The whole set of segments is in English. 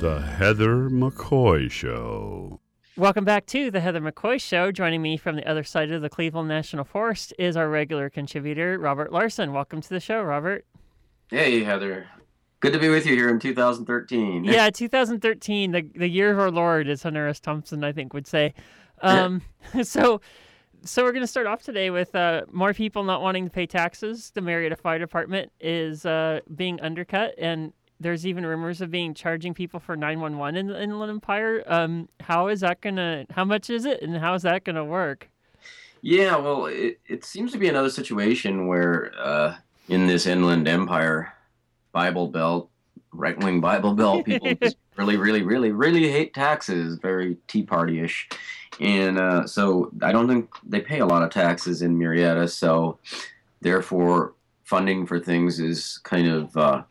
The Heather McCoy Show. Welcome back to the Heather McCoy Show. Joining me from the other side of the Cleveland National Forest is our regular contributor, Robert Larson. Welcome to the show, Robert. Hey, Heather. Good to be with you here in 2013. Yeah, 2013, the the year of our Lord, as Hunter S. Thompson, I think, would say. Um, so, so we're going to start off today with uh, more people not wanting to pay taxes. The Murrieta Fire Department is uh, being undercut, and there's even rumors of being charging people for 911 in the Inland Empire. Um, how is that gonna? How much is it, and how is that gonna work? Yeah, well, it, it seems to be another situation where uh, in this Inland Empire Bible Belt, right wing Bible Belt, people just really, really, really, really hate taxes. Very Tea Party ish. And uh, so I don't think they pay a lot of taxes in Murrieta. So therefore, funding for things is kind of uh,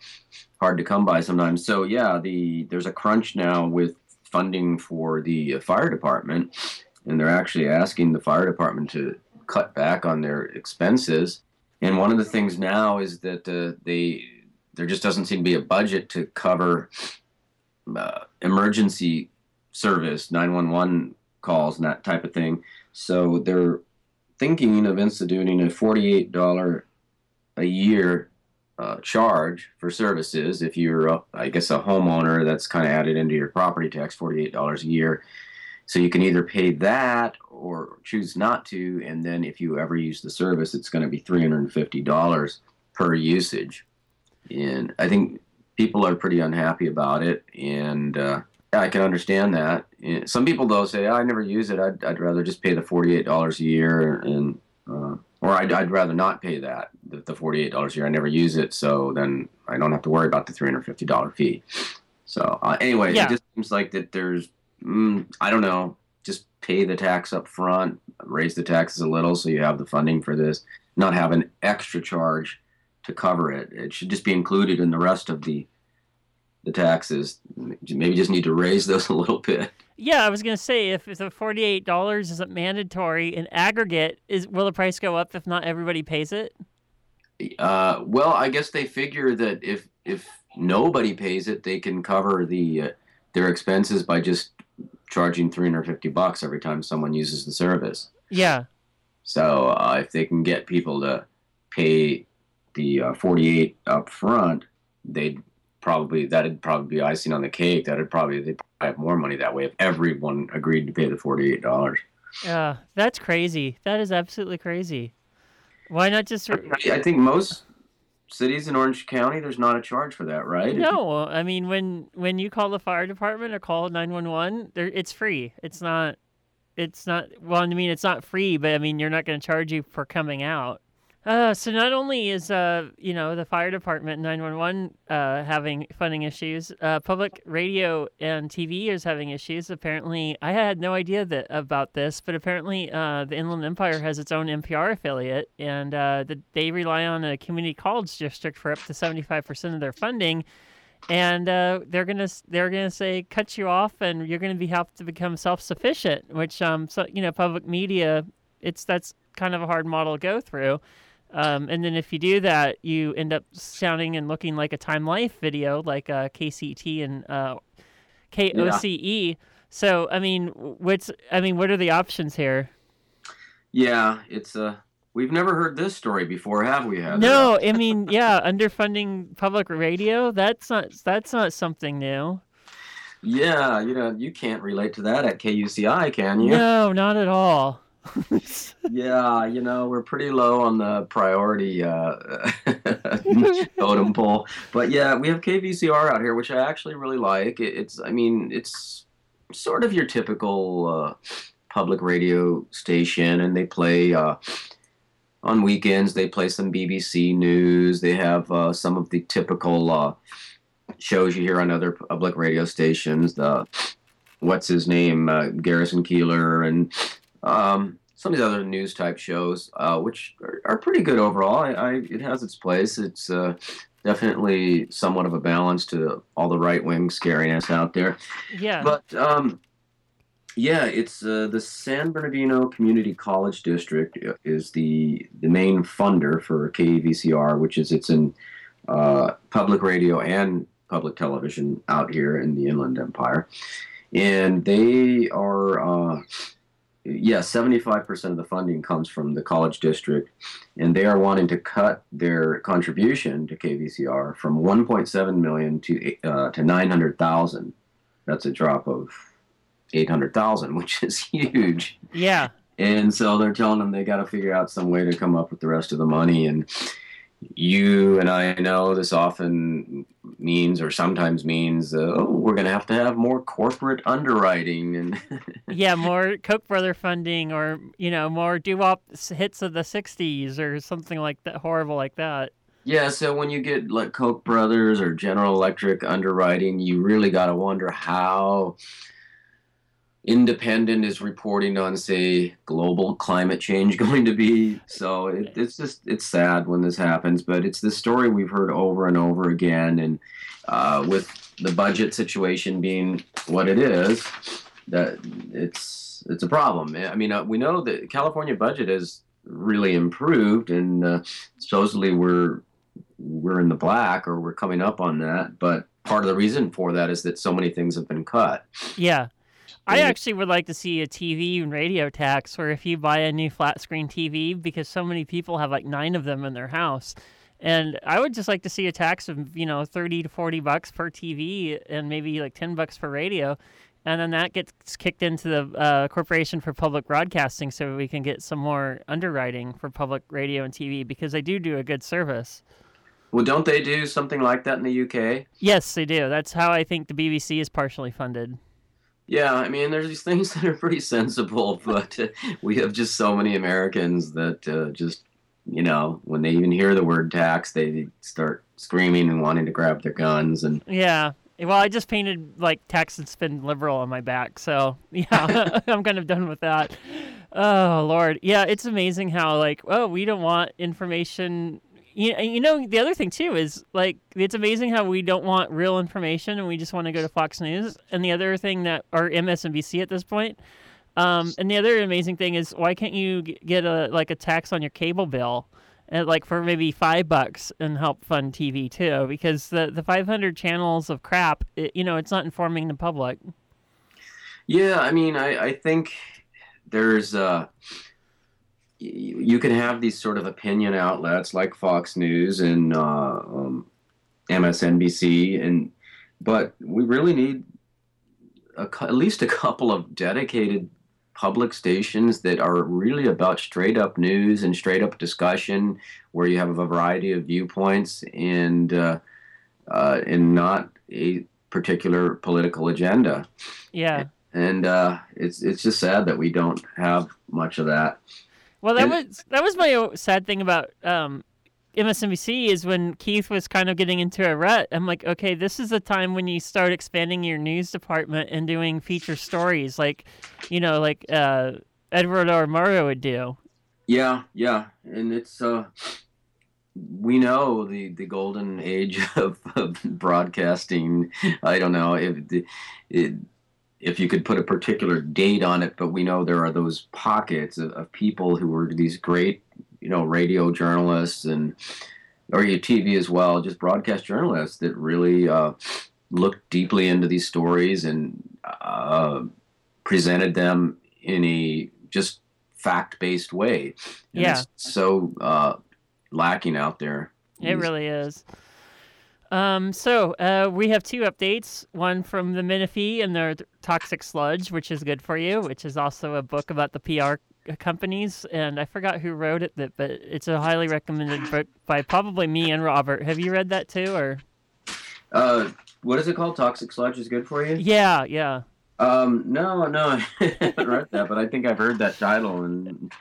hard to come by sometimes. So yeah, the there's a crunch now with funding for the fire department, and they're actually asking the fire department to cut back on their expenses. And one of the things now is that uh, they there just doesn't seem to be a budget to cover uh, emergency service, 911 calls, and that type of thing. So they're thinking of instituting a $48 a year uh, charge for services if you're, a, I guess, a homeowner that's kind of added into your property tax, $48 a year. So you can either pay that or choose not to, and then if you ever use the service, it's going to be $350 per usage. And I think people are pretty unhappy about it, and uh, I can understand that. And some people though say, "I never use it. I'd, I'd rather just pay the forty-eight dollars a year and." Uh, or I'd, I'd rather not pay that the, the forty-eight dollars a year. I never use it, so then I don't have to worry about the three hundred fifty dollar fee. So uh, anyway, Yeah. it just seems like that there's mm, I don't know, just pay the tax up front, raise the taxes a little, so you have the funding for this. Not have an extra charge to cover it. It should just be included in the rest of the the taxes. Maybe just need to raise those a little bit. Yeah, I was gonna say if, if the forty-eight dollars isn't mandatory in aggregate, is will the price go up if not everybody pays it? Uh, well, I guess they figure that if if nobody pays it, they can cover the uh, their expenses by just charging 350 bucks every time someone uses the service. Yeah, So uh, if they can get people to pay the uh, 48 up front, they'd probably that'd probably be icing on the cake. That'd probably they'd probably have more money that way if everyone agreed to pay the 48 dollars. yeah, that's crazy. That is absolutely crazy. Why not just? re- I think most cities in Orange County, there's not a charge for that, right? No, I mean when when you call the fire department or call nine one one, it's free. It's not. It's not. Well, I mean, it's not free, but I mean, you're not going to charge you for coming out. Uh, so not only is uh, you know, the fire department nine one one uh having funding issues, uh, public radio and TV is having issues. Apparently, I had no idea that about this, but apparently, uh, the Inland Empire has its own NPR affiliate, and uh, the, they rely on a community college district for up to seventy five percent of their funding and uh, they're gonna they're gonna say cut you off, and you're gonna be have to become self sufficient. Which um so you know public media, it's that's kind of a hard model to go through. Um, and then if you do that, you end up sounding and looking like a Time Life video, like uh, KCET and uh, KOCE. So I mean, what's I mean, what are the options here? Yeah, it's uh we've never heard this story before, have we? Heather? No, I mean, yeah, underfunding public radio. That's not that's not something new. Yeah, you know, you can't relate to that at KUCI, can you? No, not at all. Yeah, you know, we're pretty low on the priority uh, totem pole. But yeah, we have KVCR out here, which I actually really like. It, it's, I mean, it's sort of your typical uh, public radio station, and they play uh, on weekends. They play some BBC news. They have uh, some of the typical uh, shows you hear on other public radio stations. The what's his name, uh, Garrison Keillor, and um, some of the other news type shows, uh, which are, are pretty good overall. I, I, it has its place. It's uh, definitely somewhat of a balance to all the right wing scariness out there. Yeah. But um, yeah, it's uh, the San Bernardino Community College District is the the main funder for KVCR, which is it's in uh, public radio and public television out here in the Inland Empire, and they are. Yeah, 75% of the funding comes from the college district, and they are wanting to cut their contribution to KVCR from 1.7 million to uh, to 900,000. That's a drop of 800,000, which is huge. Yeah. And so they're telling them they got to figure out some way to come up with the rest of the money. And you and I know this often means, or sometimes means, uh, oh, we're going to have to have more corporate underwriting and yeah, more Koch brother funding, or you know, more doo-wop hits of the '60s, or something like that, horrible like that. Yeah, so when you get like Koch brothers or General Electric underwriting, you really got to wonder how independent is reporting on say global climate change going to be. So it, it's just it's sad when this happens but it's the story we've heard over and over again. And uh, with the budget situation being what it is that it's it's a problem. I mean uh, we know that california budget has really improved and uh, supposedly we're we're in the black or we're coming up on that but part of the reason for that is that so many things have been cut. Yeah I actually would like to see a TV and radio tax where if you buy a new flat screen TV, because so many people have like nine of them in their house, and I would just like to see a tax of you know thirty to forty bucks per TV and maybe like ten bucks for radio, and then that gets kicked into the uh, Corporation for Public Broadcasting so we can get some more underwriting for public radio and TV because they do do a good service. Well, don't they do something like that in the UK? Yes, they do. That's how I think the BBC is partially funded. Yeah, I mean, there's these things that are pretty sensible, but we have just so many Americans that uh, just, you know, when they even hear the word tax, they start screaming and wanting to grab their guns. And yeah, well, I just painted like tax and spend liberal on my back, so yeah, I'm kind of done with that. Oh Lord, yeah, it's amazing how like, oh, we don't want information you, you know the other thing too is like it's amazing how we don't want real information and we just want to go to Fox News. And the other thing that or MSNBC at this point. Um, and the other amazing thing is why can't you get a like a tax on your cable bill? And like for maybe five bucks and help fund TV too, because the the 500 channels of crap, it, you know, it's not informing the public. Yeah, I mean, I, I think there's uh, you can have these sort of opinion outlets like Fox News and uh, um, MSNBC, and but we really need a, at least a couple of dedicated public stations that are really about straight up news and straight up discussion, where you have a variety of viewpoints and uh, uh, and not a particular political agenda. Yeah. And uh, it's it's just sad that we don't have much of that. Well, that and, was that was my sad thing about um, MSNBC is when Keith was kind of getting into a rut. I'm like, okay, this is the time when you start expanding your news department and doing feature stories, like, you know, like uh, Edward R. Murrow would do. Yeah, yeah, and it's uh, we know the the golden age of, of broadcasting. I don't know if the, it, if you could put a particular date on it, but we know there are those pockets of, of people who were these great, you know, radio journalists and or TV as well, just broadcast journalists that really uh, looked deeply into these stories and uh, presented them in a just fact-based way. And yeah. so uh, lacking out there. It really is. Um, so uh, we have two updates. One from the Menifee and their Toxic Sludge, which is good for you, which is also a book about the PR companies. And I forgot who wrote it, but it's a highly recommended book by probably me and Robert. Have you read that too, or? Uh, what is it called? Toxic Sludge is good for you. Yeah, yeah. Um, no, no, I haven't read that, but I think I've heard that title, and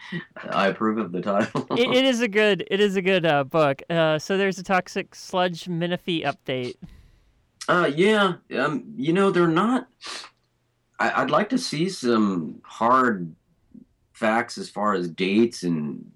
I approve of the title. it, it is a good, it is a good uh, book. Uh, so there's a toxic sludge Menifee update. Uh, yeah, um, you know they're not. I, I'd like to see some hard facts as far as dates and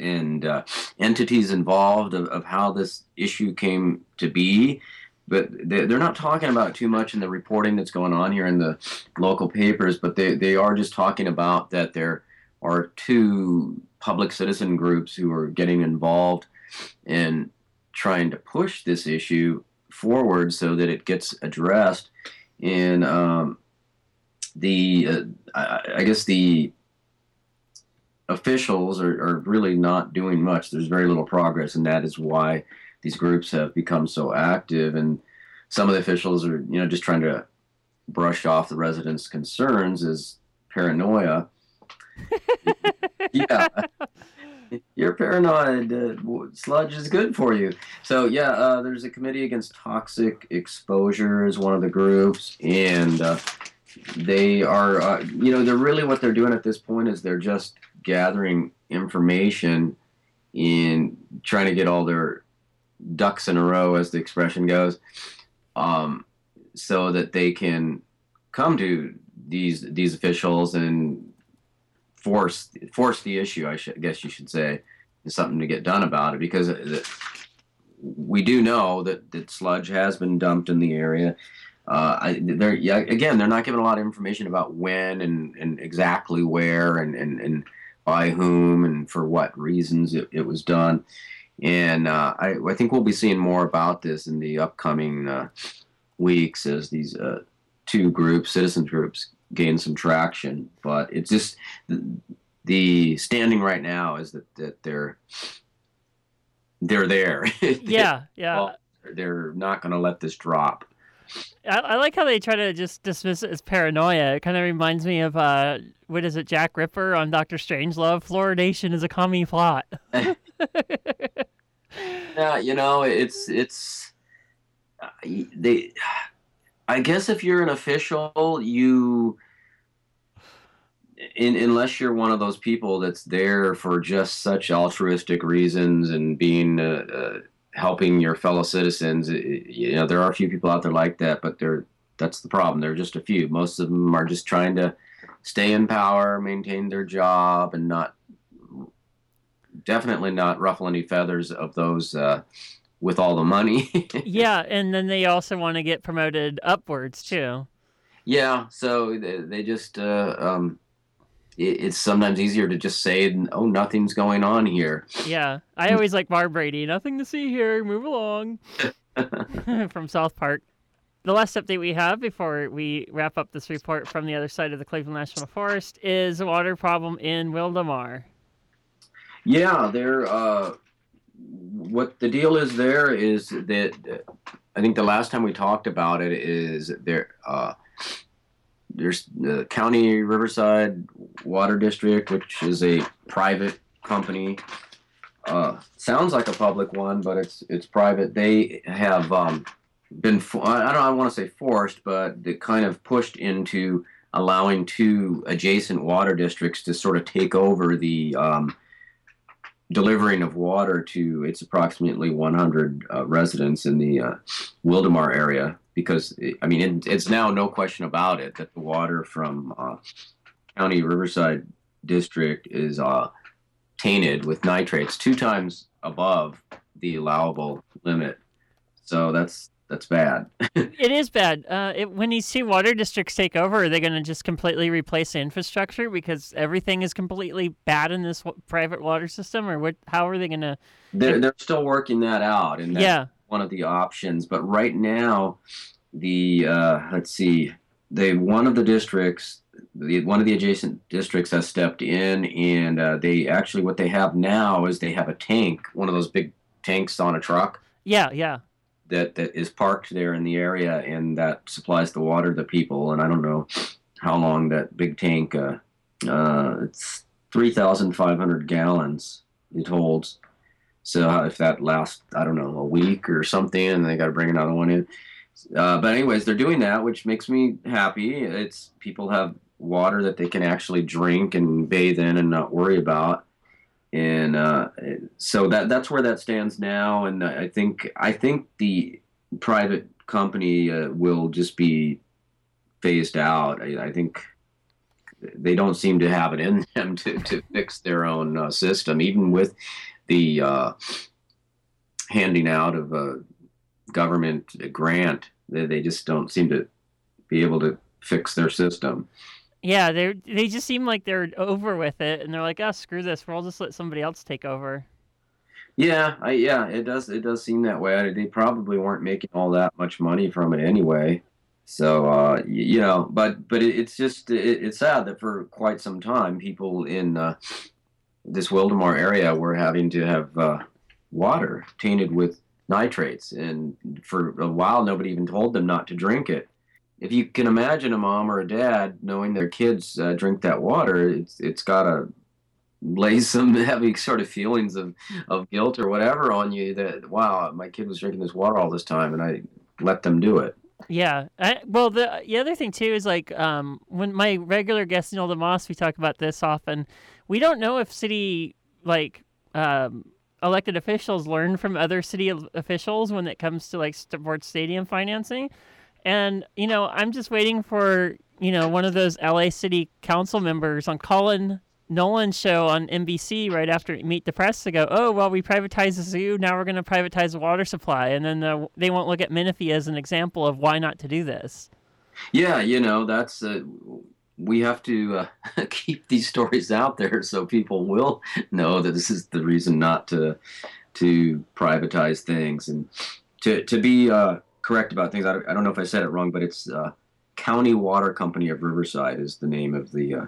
and uh, entities involved of, of how this issue came to be but they're not talking about too much in the reporting that's going on here in the local papers, but they, they are just talking about that there are two public citizen groups who are getting involved in trying to push this issue forward so that it gets addressed. And um, the uh, I, I guess the officials are, are really not doing much. There's very little progress, and that is why these groups have become so active. And some of the officials are, you know, just trying to brush off the residents' concerns as paranoia. yeah, you're paranoid. Uh, sludge is good for you. So yeah, uh, there's a committee against toxic exposure is one of the groups, and uh, they are, uh, you know, they're really what they're doing at this point is they're just gathering information in trying to get all their ducks in a row, as the expression goes, um, so that they can come to these these officials and force force the issue. I, guess you should say, is something to get done about it because we do know that, that sludge has been dumped in the area. Uh, I, they're yeah, again, they're not giving a lot of information about when and, and exactly where and, and, and by whom and for what reasons it, it was done. And uh, I, I think we'll be seeing more about this in the upcoming uh, weeks as these uh, two groups, citizen groups, gain some traction. But it's just the, the standing right now is that, that they're they're there. yeah, yeah. Well, they're not going to let this drop. I, I, like how they try to just dismiss it as paranoia. It kind of reminds me of uh, what is it, Jack Ripper on Doctor Strangelove? Fluoridation is a commie plot. yeah, you know, it's it's uh, they. I guess if you're an official, you, in, unless you're one of those people that's there for just such altruistic reasons and being. Uh, uh, helping your fellow citizens. You know, there are a few people out there like that, but they're that's the problem. There are just a few. Most of them are just trying to stay in power, maintain their job, and not definitely not ruffle any feathers of those uh, with all the money. yeah, and then they also want to get promoted upwards too. Yeah, so they, they just uh, um, it's sometimes easier to just say, "Oh, nothing's going on here." Yeah, I always like Barbrady. Nothing to see here. Move along. from South Park. The last update we have before we wrap up this report from the other side of the Cleveland National Forest is a water problem in Wildomar. Yeah, there. Uh, what the deal is there is that I think the last time we talked about it is there. Uh, there's the County Riverside Water District, which is a private company. Uh, sounds like a public one, but it's it's private. They have um, been I don't I want to say forced, but they kind of pushed into allowing two adjacent water districts to sort of take over the um, delivering of water to its approximately 100 uh, residents in the uh, Wildomar area because I mean it, it's now no question about it that the water from uh, County Riverside District is uh, tainted with nitrates two times above the allowable limit. So that's that's bad. it is bad. Uh, it, when you see water districts take over, are they going to just completely replace the infrastructure because everything is completely bad in this w- private water system, or what? How are they going to? They're they're still working that out, and yeah, one of the options. But right now, the uh, let's see, they one of the districts, the, one of the adjacent districts has stepped in, and uh, they actually what they have now is they have a tank, one of those big tanks on a truck. Yeah, yeah. That that is parked there in the area, and that supplies the water to people. And I don't know how long that big tank. Uh, uh, it's three thousand five hundred gallons it holds. So if that lasts, I don't know, a week or something, and they got to bring another one in. Uh, but anyways, they're doing that, which makes me happy. It's people have water that they can actually drink and bathe in and not worry about. And uh, so that that's where that stands now. And I think I think the private company uh, will just be phased out. I, I, think they don't seem to have it in them to, to fix their own uh, system, even with the uh, handing out of a government grant. They, they just don't seem to be able to fix their system. Yeah, they they just seem like they're over with it, and they're like, "Oh, screw this. We'll just let somebody else take over." Yeah, I, yeah, it does. It does seem that way. They probably weren't making all that much money from it anyway. So uh, you know, but but it, it's just it, it's sad that for quite some time, people in uh, this Wildomar area were having to have uh, water tainted with nitrates, and for a while, nobody even told them not to drink it. If you can imagine a mom or a dad knowing their kids uh, drink that water, it's it's got to lay some heavy sort of feelings of, of guilt or whatever on you that wow my kid was drinking this water all this time and i let them do it. Yeah I, well the the other thing too is like um, when my regular guest Neil deMause we talk about this often we don't know if city like um, elected officials learn from other city officials when it comes to like sports stadium financing and you know i'm just waiting for you know one of those la city council members on Conan Nolan's show on NBC right after Meet the Press to go, oh, well, we privatized the zoo. Now we're going to privatize the water supply. And then uh, they won't look at Menifee as an example of why not to do this. Yeah, you know, that's, uh, we have to uh, keep these stories out there so people will know that this is the reason not to, to privatize things. And to, to be uh, correct about things, I, I don't know if I said it wrong, but it's uh, County Water Company of Riverside is the name of the uh,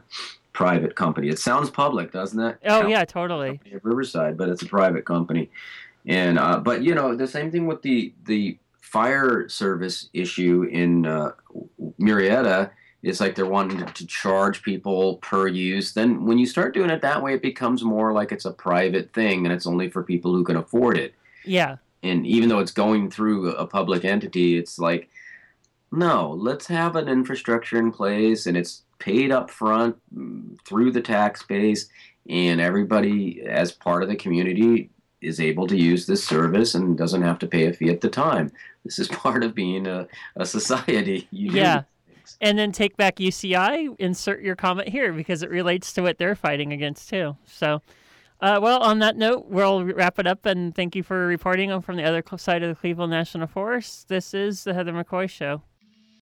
private company. It sounds public, doesn't it? Oh yeah, totally. Riverside, but it's a private company, and uh, but you know the same thing with the the fire service issue in uh, Murrieta. It's like they're wanting to charge people per use. Then when you start doing it that way, it becomes more like it's a private thing, and it's only for people who can afford it. Yeah. And even though it's going through a public entity, it's like, no, let's have an infrastructure in place, and it's paid up front mm, through the tax base, and everybody, as part of the community, is able to use this service and doesn't have to pay a fee at the time. This is part of being a, a society. You yeah. And then take back UCI, insert your comment here because it relates to what they're fighting against too. So, uh, well, on that note, we'll wrap it up and thank you for reporting on from the other side of the Cleveland National Forest. This is the Heather McCoy Show.